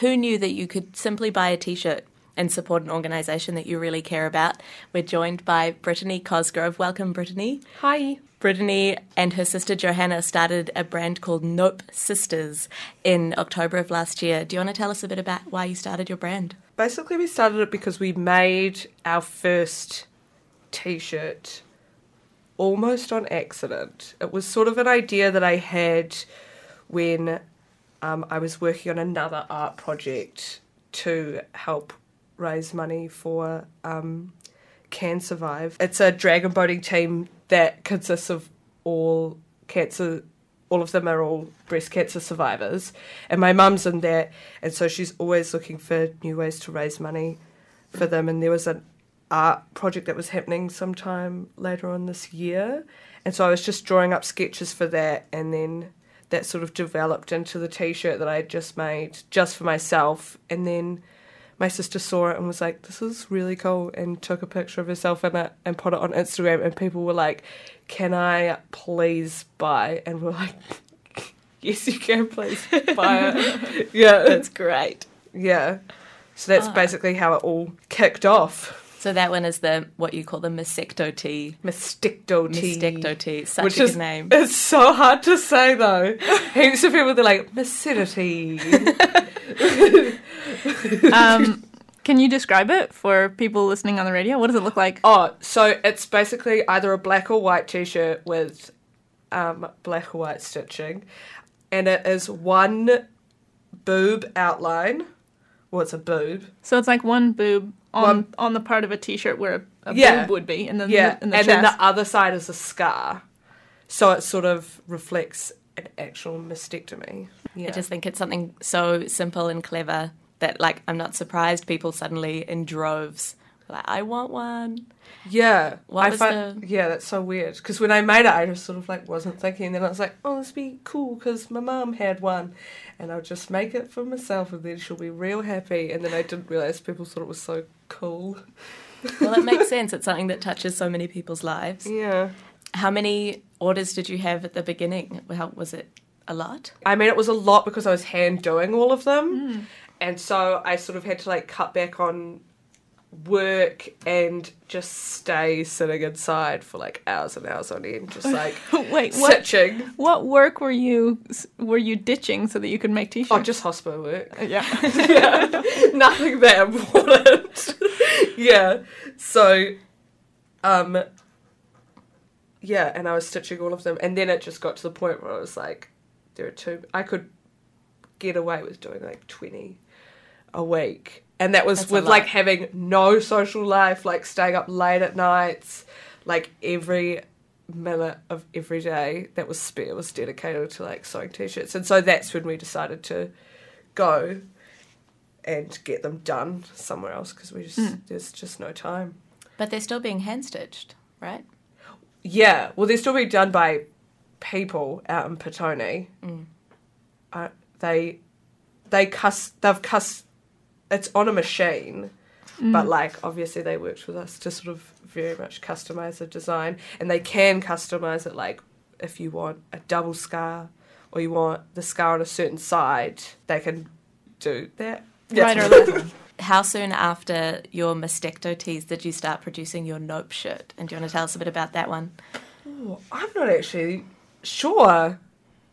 who knew that you could simply buy a t shirt and support an organisation that you really care about? We're joined by Brittany Cosgrove. Welcome, Brittany. Hi. Brittany and her sister Johanna started a brand called Nope Sisters in October of last year. Do you want to tell us a bit about why you started your brand? Basically, we started it because we made our first t shirt almost on accident. It was sort of an idea that I had when um, I was working on another art project to help raise money for um, Can Survive. It's a dragon boating team that consists of all cancer. All of them are all breast cancer survivors, and my mum's in there, and so she's always looking for new ways to raise money for them. And there was an art project that was happening sometime later on this year, and so I was just drawing up sketches for that, and then that sort of developed into the t-shirt that I had just made just for myself, and then my sister saw it and was like, "This is really cool," and took a picture of herself in it and put it on Instagram, and people were like, "Can I please buy?" And we're like, "Yes, you can, please buy it." yeah, That's great. yeah. So that's Ah. basically how it all kicked off. So that one is the what you call the Mastecto tee. Mastecto tee. Mastecto tee. Such Which a is name. It's so hard to say though. Heaps of people they're like macidity. Um, can you describe it for people listening on the radio? What does it look like? oh, so it's basically either a black or white t-shirt with um, black or white stitching, and it is one boob outline. Well, it's a boob. So it's like one boob on One- on the part of a t-shirt where a, a Yeah. boob would be, and then Yeah, the, in the and chest. then the other side is a scar, so it sort of reflects an actual mastectomy. Yeah. I just think it's something so simple and clever that, like, I'm not surprised people suddenly in droves were like, I want one. Yeah, What I was find, the- yeah, that's so weird. Because when I made it, I just sort of like wasn't thinking. Then I was like, oh, this be cool because my mum had one, and I'll just make it for myself, and then she'll be real happy. And then I didn't realize people thought it was so cool. Well, it makes sense. It's something that touches so many people's lives. Yeah, How many orders did you have at the beginning? How, was it a lot? I mean, it was a lot because I was hand doing all of them, hmm. and so I sort of had to like cut back on work and just stay sitting inside for like hours and hours on end, just like Wait, what? stitching. What work were you were you ditching so that you could make t-shirts? Oh, just hospital work. yeah. yeah, nothing that important. yeah, so, um, yeah, and I was stitching all of them, and then it just got to the point where I was like, there are two. I could get away with doing like twenty a week, and that was That's with like having no social life, like staying up late at nights, like every minute of every day that was spare was dedicated to like sewing t-shirts and so that's when we decided to go and get them done somewhere else because we just there's just no time. But they're still being hand stitched, right? Yeah, well, they're still being done by people out in Petone. Uh, they they cuss they've cuss it's on a machine, mm. but like obviously they worked with us to sort of very much customize the design, and they can customize it like if you want a double scar or you want the scar on a certain side, they can do that. Right or left. How soon after your Mastecto teas did you start producing your Nope shirt? And do you want to tell us a bit about that one? Oh, I'm not actually sure.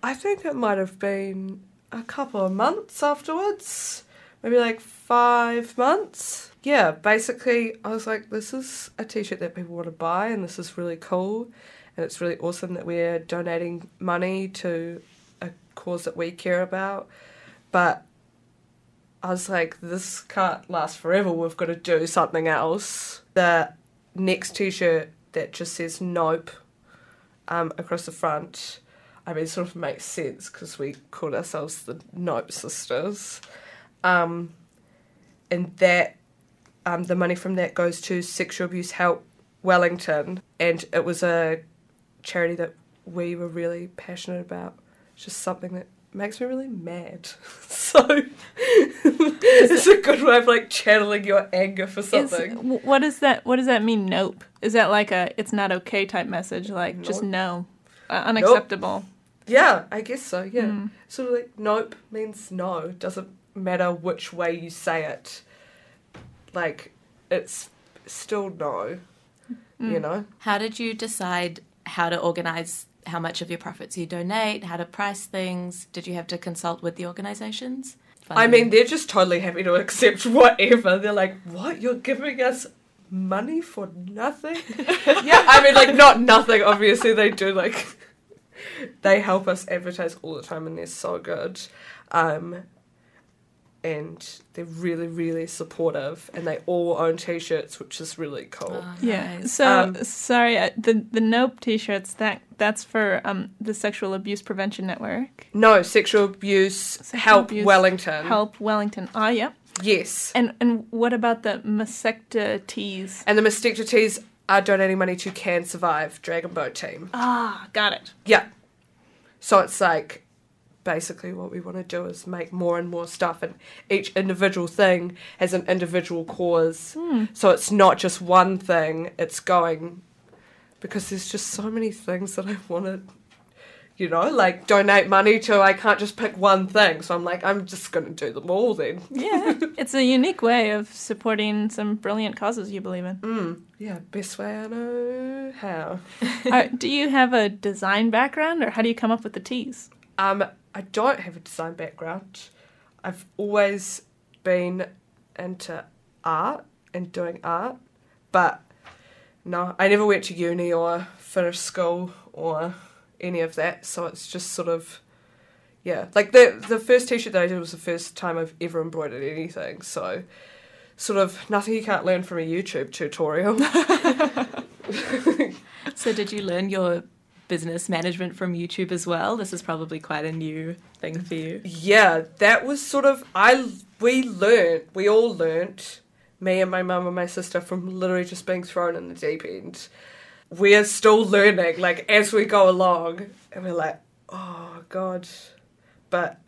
I think it might have been a couple of months afterwards. Maybe like five months. Yeah, basically, I was like, this is a t shirt that people want to buy, and this is really cool. And it's really awesome that we're donating money to a cause that we care about. But I was like, this can't last forever. We've got to do something else. The next t shirt that just says nope um, across the front, I mean, sort of makes sense because we called ourselves the Nope Sisters. Um, and that, um, the money from that goes to Sexual Abuse Help Wellington. And it was a charity that we were really passionate about. It's just something that makes me really mad. so it's a good way of like channeling your anger for something. w- what does that What does that mean? Nope. Is that like a "it's not okay" type message? Like just no, uh, unacceptable. Yeah, I guess so. Yeah, Mm. sort of like nope means no. Doesn't matter which way you say it. Like, it's still no, you Mm. know? How did you decide how to organize how much of your profits you donate, how to price things? Did you have to consult with the organizations? I mean, they're just totally happy to accept whatever. They're like, what? You're giving us money for nothing? yeah, I mean, like, not nothing, obviously. They do, like, they help us advertise all the time and they're so good. Um, and they're really, really supportive. And they all own t shirts, which is really cool. Oh, Yeah. So Um, sorry, uh, the the Nope T-shirts that that's for um the Sexual Abuse Prevention Network. No, sexual abuse, Sexual help abuse, Wellington. Help Wellington. Ah, yeah Yes. And and what about the Masecta tees? And the Mystica Tees are donating money to Can Survive Dragon Boat Team. Ah, got it. Yeah. So it's like basically what we want to do is make more and more stuff and each individual thing has an individual cause. So it's not just one thing, it's going because there's just so many things that I want to you know, like donate money to I can't just pick one thing. So I'm like I'm just going to do them all then. Yeah, it's a unique way of supporting some brilliant causes you believe in. Mm. Yeah, best way I know how. Uh, do you have a design background, or how do you come up with the tees? Um, I don't have a design background. I've always been into art and doing art, but no, I never went to uni or finished school or any of that. So it's just sort of, yeah, like the the first t-shirt that I did was the first time I've ever embroidered anything. So, sort of nothing you can't learn from a YouTube tutorial. So, did you learn your business management from YouTube as well? This is probably quite a new thing for you. Yeah, that was sort of I we learnt we all learnt me and my mum and my sister from literally just being thrown in the deep end. We're still learning like as we go along, and we're like, oh god, but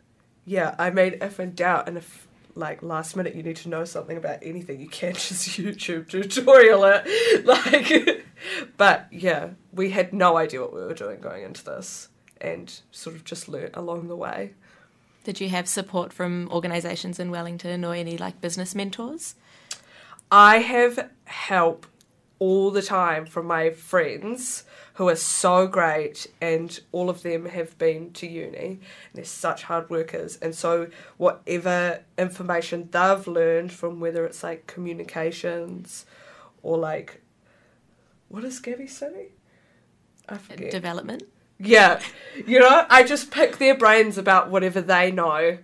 yeah, I made if in doubt, and if like last minute you need to know something about anything, you can't just YouTube tutorial it, like. but yeah, we had no idea what we were doing going into this, and sort of just learnt along the way. Did you have support from organisations in Wellington or any like business mentors? I have help all the time from my friends who are so great, and all of them have been to uni. And they're such hard workers, and so whatever information they've learned from whether it's like communications or like what does Gabby say? I forget. Development? Yeah, you know, I just pick their brains about whatever they know,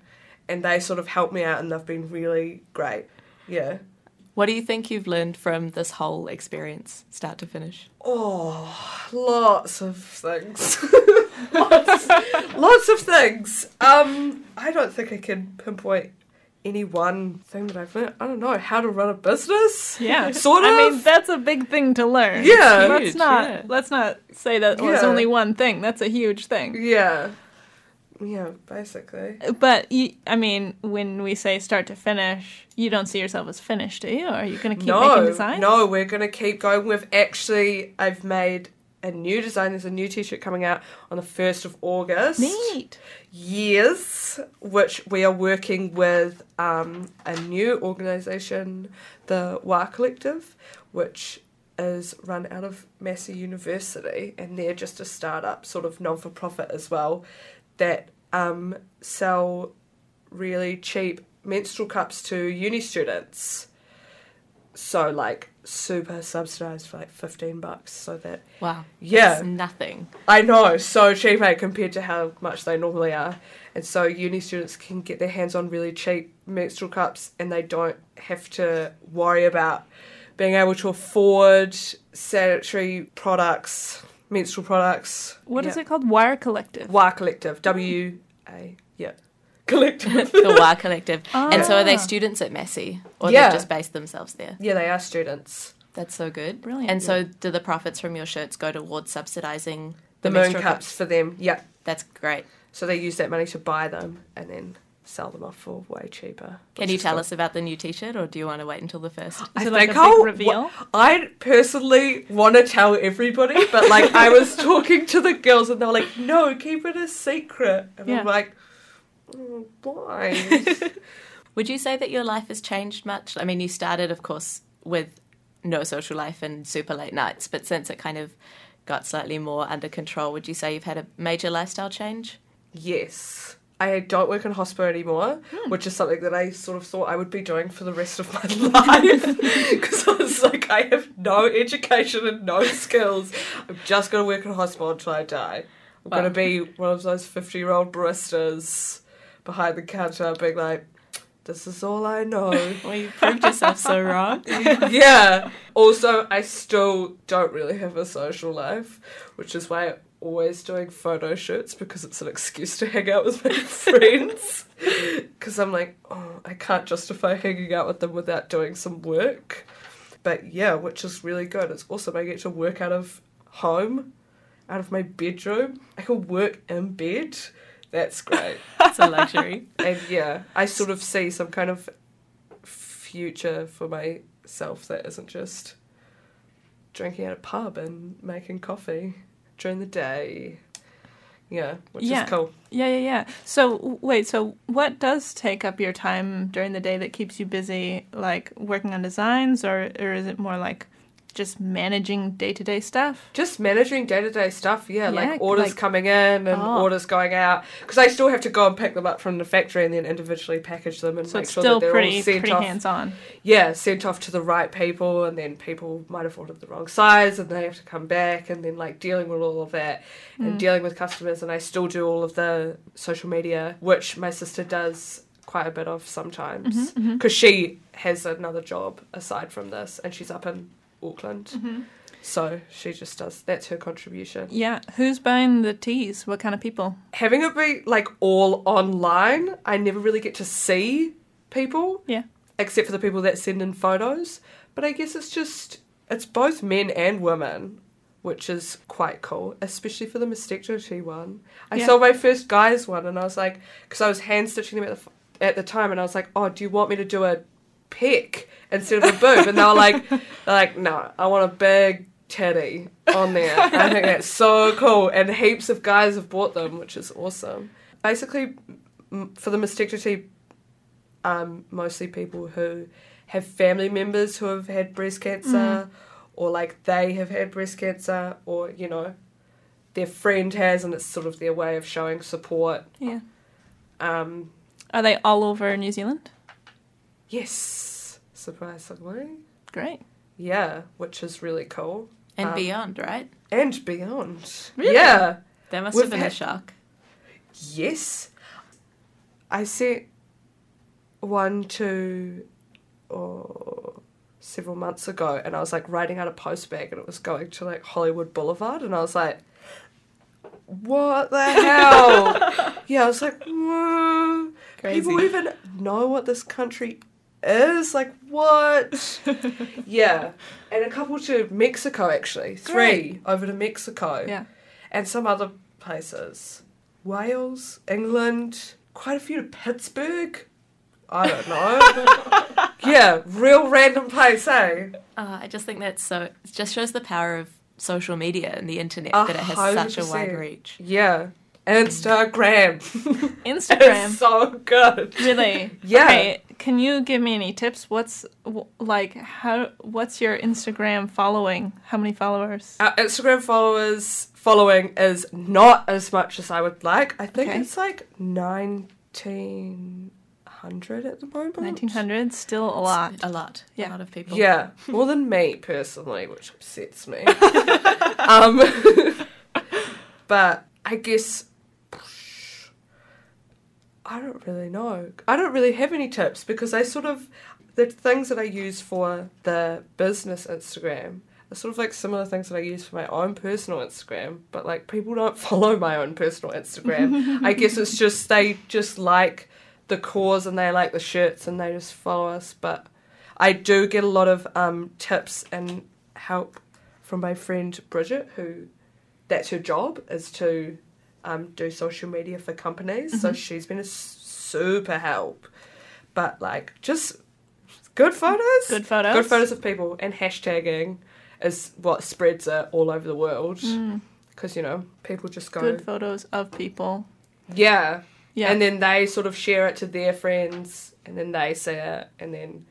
and they sort of help me out, and they've been really great. Yeah. What do you think you've learned from this whole experience, start to finish? Oh, lots of things. lots, lots of things. Um, I don't think I can pinpoint any one thing that I've learned. I don't know how to run a business. Yeah, Sort of. I mean, that's a big thing to learn. Yeah. let's not yeah. let's not say that well, it's only one thing. That's a huge thing. Yeah. Yeah, basically. But you, I mean, when we say start to finish, you don't see yourself as finished, do you? Or are you going to keep making designs? no, we're gonna keep going. We've actually, I've made a new design. There's a new T-shirt coming out on the first of August. Neat. years, which we are working with um, a new organisation, the WA Collective, which is run out of Massey University, and they're just a startup, sort of non for profit as well, that um, sell really cheap menstrual cups to uni students. So, like, super subsidised for like 15 bucks, so that Wow. Yeah. It's nothing. I know, so cheap eh, compared to how much they normally are. And so uni students can get their hands on really cheap menstrual cups and they don't have to worry about being able to afford sanitary products, menstrual products. What is Yeah. it called? Wire Collective. WA Collective. W A yeah. Collective. the WA Collective. And so are Ah. they students at Massey? Or Yeah. they've just based themselves there? yeah, they are students. That's so good. Brilliant. And so do the profits from your shirts go towards subsidising The, the, moon menstrual cups for them. Yeah. That's great. So they use that money to buy them and then sell them off for way cheaper. Can you tell us about the new t-shirt or do you want to wait until the first? Is I it like a big I'll- reveal? I personally want to tell everybody, but like I was talking to the girls and they were like, "No, keep it a secret." And Yeah. I'm like, "Mm, "Why?" Would you say that your life has changed much? I mean, you started, of course, with no social life and super late nights, but since it kind of got slightly more under control, would you say you've had a major lifestyle change? Yes. I don't work in hospital anymore, hmm. which is something that I sort of thought I would be doing for the rest of my life. Because I was like, I have no education and no skills. I'm just going to work in hospital until I die. I'm going to be one of those 50 year old baristas behind the counter being like, this is all I know. Well, you proved yourself so wrong. yeah. Also, I still don't really have a social life, which is why always doing photo shoots because it's an excuse to hang out with my friends. Because I'm like, oh, I can't justify hanging out with them without doing some work. But yeah, which is really good. It's awesome. I get to work out of home, out of my bedroom. I can work in bed. That's great. It's a luxury. and yeah, I sort of see some kind of future for myself that isn't just drinking at a pub and making coffee during the day. Yeah, which Yeah. is cool. Yeah, yeah, yeah. So wait, so what does take up your time during the day that keeps you busy, like working on designs, or or is it more like just managing day to day stuff? Just managing day to day stuff, yeah, Yeah, like orders like- coming in and Oh. orders going out. Because I still have to go and pick them up from the factory and then individually package them and So make it's sure still that they're pretty all sent pretty off. hands on. yeah, sent off to the right people, and then people might have ordered the wrong size, and they have to come back, and then like dealing with all of that, and mm. dealing with customers, and I still do all of the social media, which my sister does quite a bit of sometimes, mm-hmm, mm-hmm. because she has another job aside from this, and she's up in Auckland, mm-hmm. so she just does. That's her contribution. Yeah, who's buying the teas? What kind of people? Having it be like all online, I never really get to see people Yeah. except for the people that send in photos. But I guess it's just it's both men and women, which is quite cool, especially for the mastectomy one. I Yeah. saw my first guys one, and I was like, because I was hand stitching them at the at the time, and I was like, oh, do you want me to do a peck instead of a boob? And they were like, they're like, no, I want a big teddy on there. I think that's so cool, and heaps of guys have bought them, which is awesome. Basically, m- for the mastectomy um, mostly people who have family members who have had breast cancer, or like they have had breast cancer, or you know, their friend has, and it's sort of their way of showing support. Yeah. Um, Are they all over New Zealand? Yes, surprise, surprisingly, Great. yeah, which is really cool, And Um, beyond, right? and beyond. Really? Yeah, That must we've have been a had- shock. yes, I sent one to oh, several months ago, and I was like writing out a post bag, and it was going to like Hollywood Boulevard, and I was like, "What the hell?" yeah, I was like, "Whoa, people even know what this country is? Like, what?" yeah, and a couple to Mexico actually, three over to Mexico, Yeah. and some other places, Wales, England, quite a few to Pittsburgh. I don't know. yeah, real random place, eh? Uh, I just think that's so. It just shows the power of social media and the internet that it has such a wide reach. Yeah. Instagram. Instagram. so good. Really? Yeah. Okay, can you give me any tips? What's like how? What's your Instagram following? How many followers? Our Instagram followers following is not as much as I would like. I think Okay. it's like 1900 at the moment. Nineteen hundred. Still a lot. A lot. Yeah. A lot of people. Yeah, more than me personally, which upsets me. um, but I guess I don't really know. I don't really have any tips because I sort of the things that I use for the business Instagram are sort of like similar things that I use for my own personal Instagram, but like people don't follow my own personal Instagram. I guess it's just they just like the cause and they like the shirts and they just follow us, but I do get a lot of um, tips and help from my friend Bridget, who that's her job is to um, do social media for companies. So she's been a super help. But like, just good photos, Good photos. good photos of people, and hashtagging is what spreads it all over the world. Because you know, people just go, Good photos of people. yeah, Yeah. And then they sort of share it to their friends, and then they see it, and then,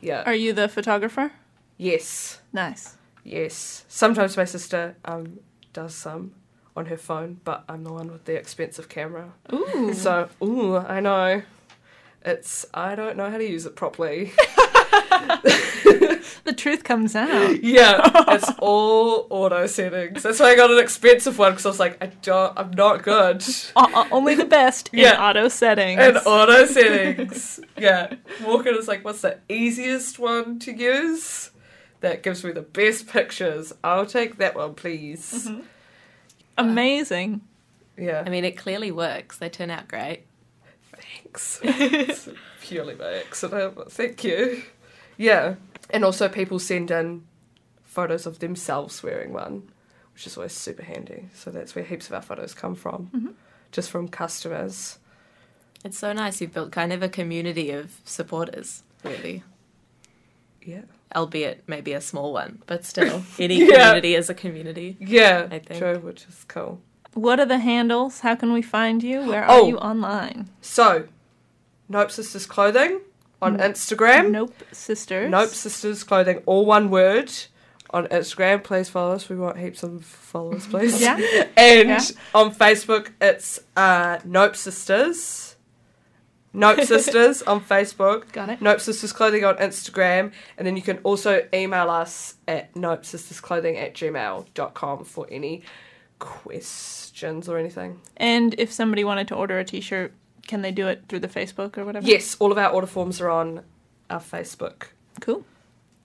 yeah. Are you the photographer? yes, Nice. yes. Sometimes my sister um, does some on her phone, but I'm the one with the expensive camera. Ooh. So, ooh, I know. It's, I don't know how to use it properly. the truth comes out. yeah, it's all auto settings. That's why I got an expensive one because I was like, I don't, I'm not good. O- o- only the best in Yeah. auto settings. In auto settings. yeah. Walking is like, what's the easiest one to use? That gives me the best pictures. I'll take that one, please. Mm-hmm. Amazing. Yeah. I mean, it clearly works. They turn out great. Thanks. it's purely by accident. but Thank you. Yeah. And also, people send in photos of themselves wearing one, which is always super handy. So that's where heaps of our photos come from, mm-hmm. just from customers. It's so nice. You've built kind of a community of supporters, really. Yeah. Albeit maybe a small one, but still, any Yeah. community is a community. Yeah, I think. true, which is cool. What are the handles? How can we find you? Where are Oh. you online? So, Nope Sisters Clothing on Instagram. Nope Sisters. Nope Sisters Clothing, all one word on Instagram. Please follow us. We want heaps of followers, please. Yeah. And Yeah. on Facebook, it's uh, Nope Sisters. Nope Sisters on Facebook. Got it. Nope Sisters Clothing on Instagram. And then you can also email us at Nope Sisters Clothing at gmail.com for any questions or anything. And if somebody wanted to order a T-shirt, can they do it through the Facebook or whatever? Yes, all of our order forms are on our Facebook. Cool.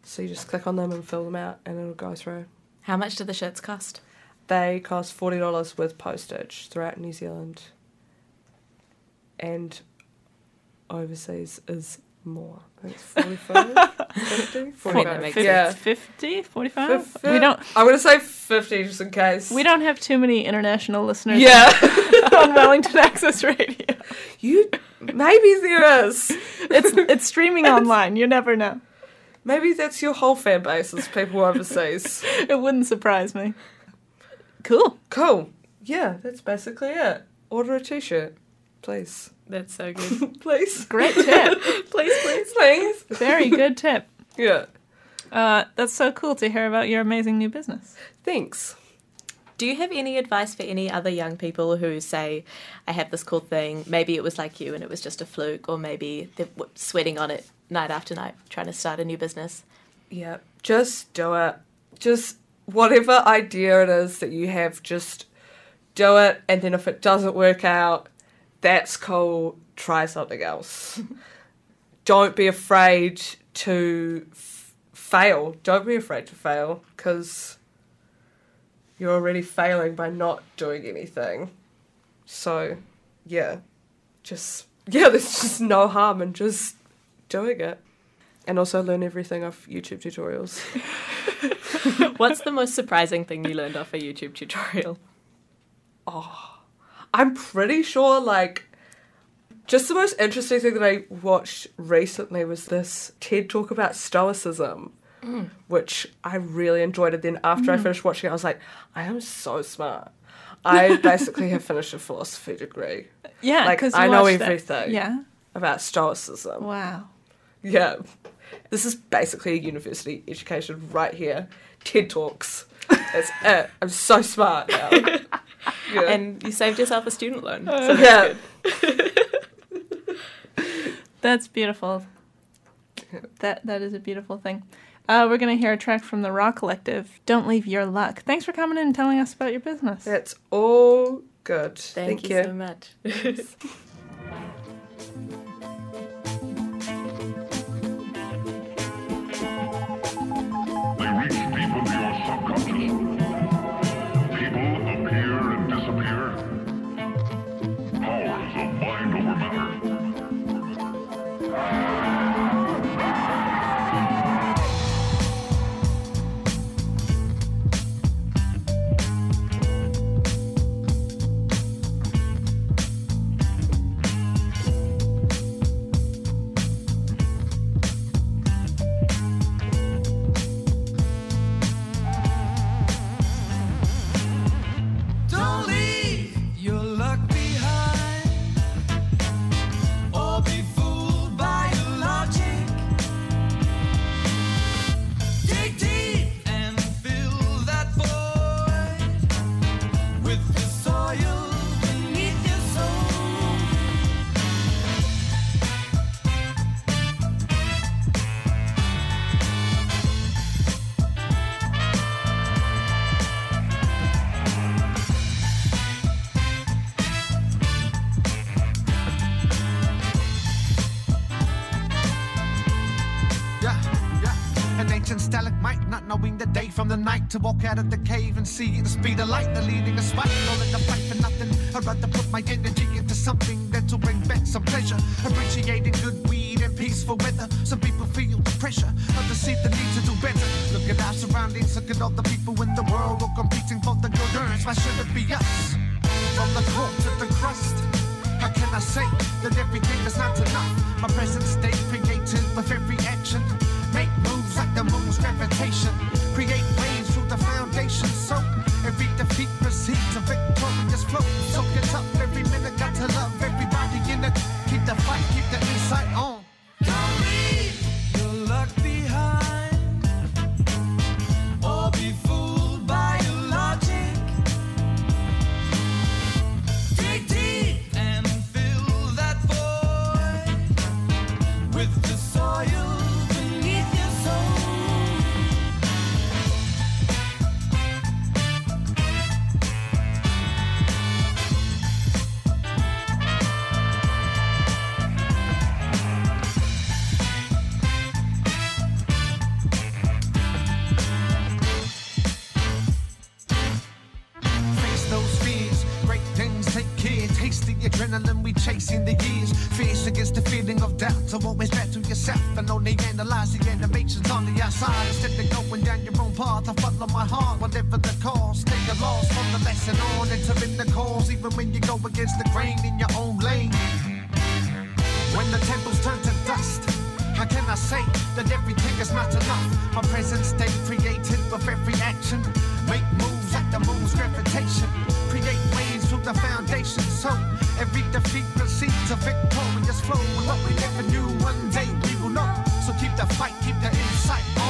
So you just click on them and fill them out and it'll go through. How much do the shirts cost? They cost forty dollars with postage throughout New Zealand, and overseas is more. I it's 45, 50, For- that 45. yeah. 50, 45? Fif- We don't I'm gonna say fifty just in case. we don't have too many international listeners Yeah, on Wellington Access Radio. you. Maybe there is. It's it's streaming online. You never know. Maybe that's your whole fan base is people overseas. It wouldn't surprise me. Cool. cool. Yeah, that's basically it. Order a t-shirt, please. That's so good. please. Great tip. Please, please, please. Very good tip. Yeah. Uh, that's so cool to hear about your amazing new business. Thanks. Do you have any advice for any other young people who say, I have this cool thing, maybe it was like you and it was just a fluke, or maybe they're sweating on it night after night trying to start a new business? Yeah, just do it. Just whatever idea it is that you have, just do it. And then if it doesn't work out, that's cool. Try something else. Don't be afraid to f- fail. Don't be afraid to fail because you're already failing by not doing anything. So, yeah, just, yeah, there's just no harm in just doing it. And also learn everything off YouTube tutorials. What's the most surprising thing you learned off a YouTube tutorial? Oh. I'm pretty sure, like, just the most interesting thing that I watched recently was this TED talk about Stoicism, which I really enjoyed. And then after I finished watching it, I was like, I am so smart. I basically have finished a philosophy degree Yeah, Like, because I know everything. Yeah. about Stoicism. Wow. Yeah. This is basically a university education right here. TED Talks. That's it. I'm so smart now. Yeah. And you saved yourself a student loan. So that's yeah. good. That's beautiful. That that is a beautiful thing. Uh, we're gonna hear a track from the Raw Collective. Don't leave your luck. Thanks for coming in and telling us about your business. That's all good. Thank, Thank, you, you. so much. knowing the day from the night. To walk out of the cave and see the speed of light, the leading a spike, all in the fight for nothing. I'd rather put my energy into something that'll bring back some pleasure. Appreciating good weed and peaceful weather. Some people feel the pressure, others see the need to do better. Look at our surroundings, look at all the people in the world all competing for the good earns. Why should it be us? From the core to the crust. How can I say that everything is not enough? My present state created with every action. Make moves like the moon's gravitation. Create waves through the foundation. So every defeat precedes a victorious flow. Soak it up every minute. Got to love everybody in the whatever the cost. a loss from the lesson on, entering the cause, even when you go against the grain in your own lane. When the temples turn to dust, how can I say that everything is not enough? My present state created with every action. Make moves like the moon's gravitation. Create waves through the foundation. So every defeat precedes a victorious flow. And what we never knew, one day we will know. So keep the fight, keep the insight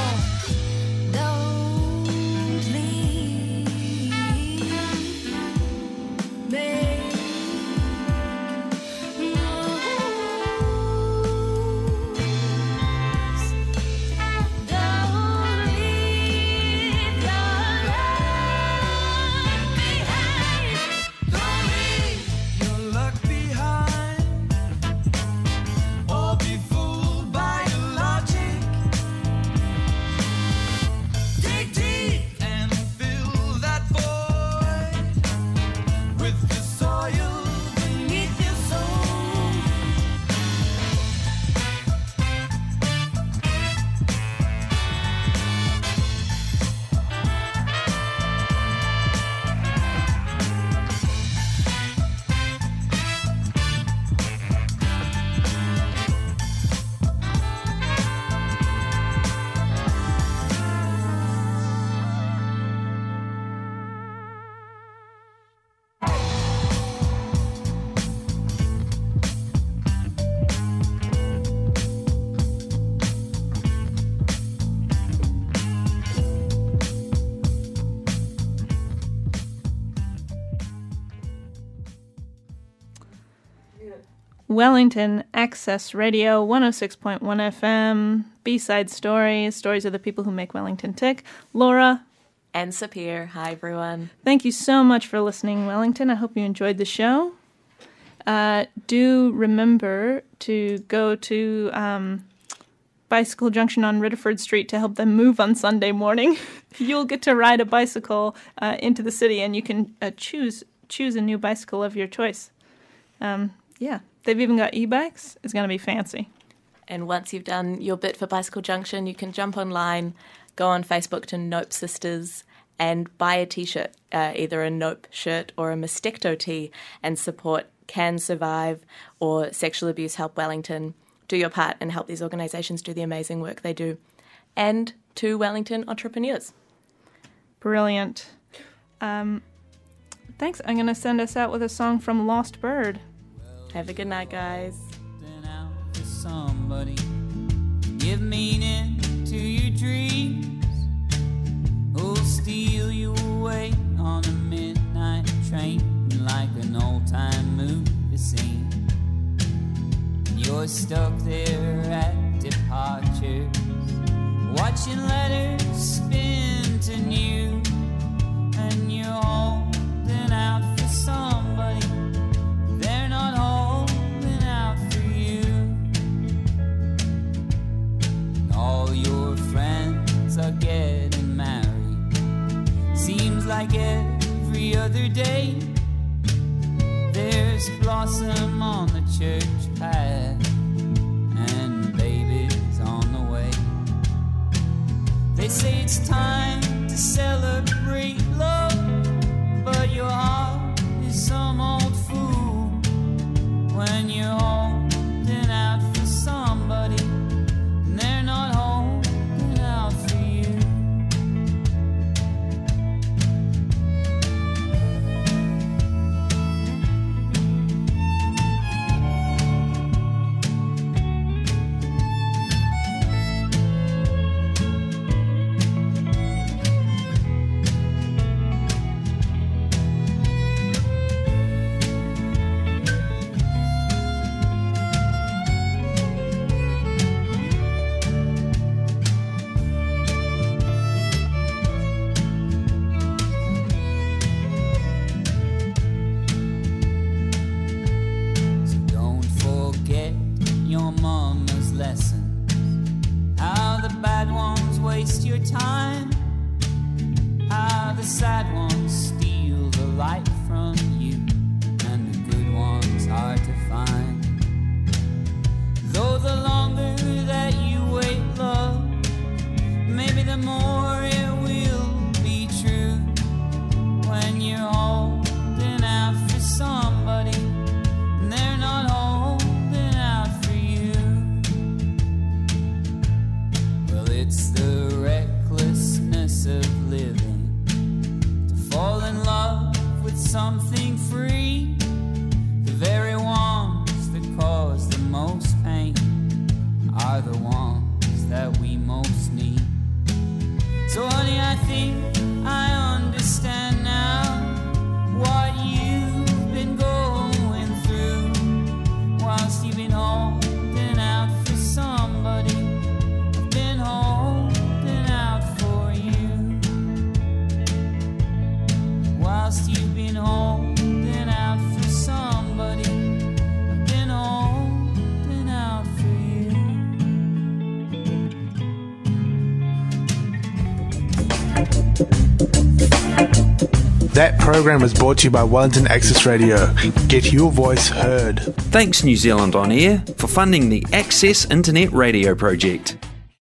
Wellington Access Radio 106.1 FM, B side stories, stories of the people who make Wellington tick. Laura, And Sapir. Hi, everyone. thank you so much for listening, Wellington. I hope you enjoyed the show. Uh, do remember to go to um, Bicycle Junction on Ritterford Street to help them move on Sunday morning. You'll get to ride a bicycle uh, into the city, and you can uh, choose choose a new bicycle of your choice. Um, yeah, they've even got e-bikes. It's gonna be fancy. And once you've done your bit for Bicycle Junction, you can jump online, go on Facebook to Nope Sisters, and buy a t shirt, uh, either a Nope shirt or a Mastecto tee, and support Can Survive or Sexual Abuse Help Wellington. Do your part and help these organisations do the amazing work they do. And to Wellington entrepreneurs. Brilliant. Um, thanks. I'm gonna send us out with a song from Lost Bird. Have a good night, guys. somebody. Give meaning to your dreams. Who'll steal you away on a midnight train like an old time movie scene? You're stuck there at departures, watching letters spin to new. And you're holding out are getting married. Seems like every other day there's blossom on the church path and babies on the way. They say it's time to celebrate love. nothing free. That program was brought to you by Wellington Access Radio. Get your voice heard. Thanks, New Zealand On Air, for funding the Access Internet Radio Project.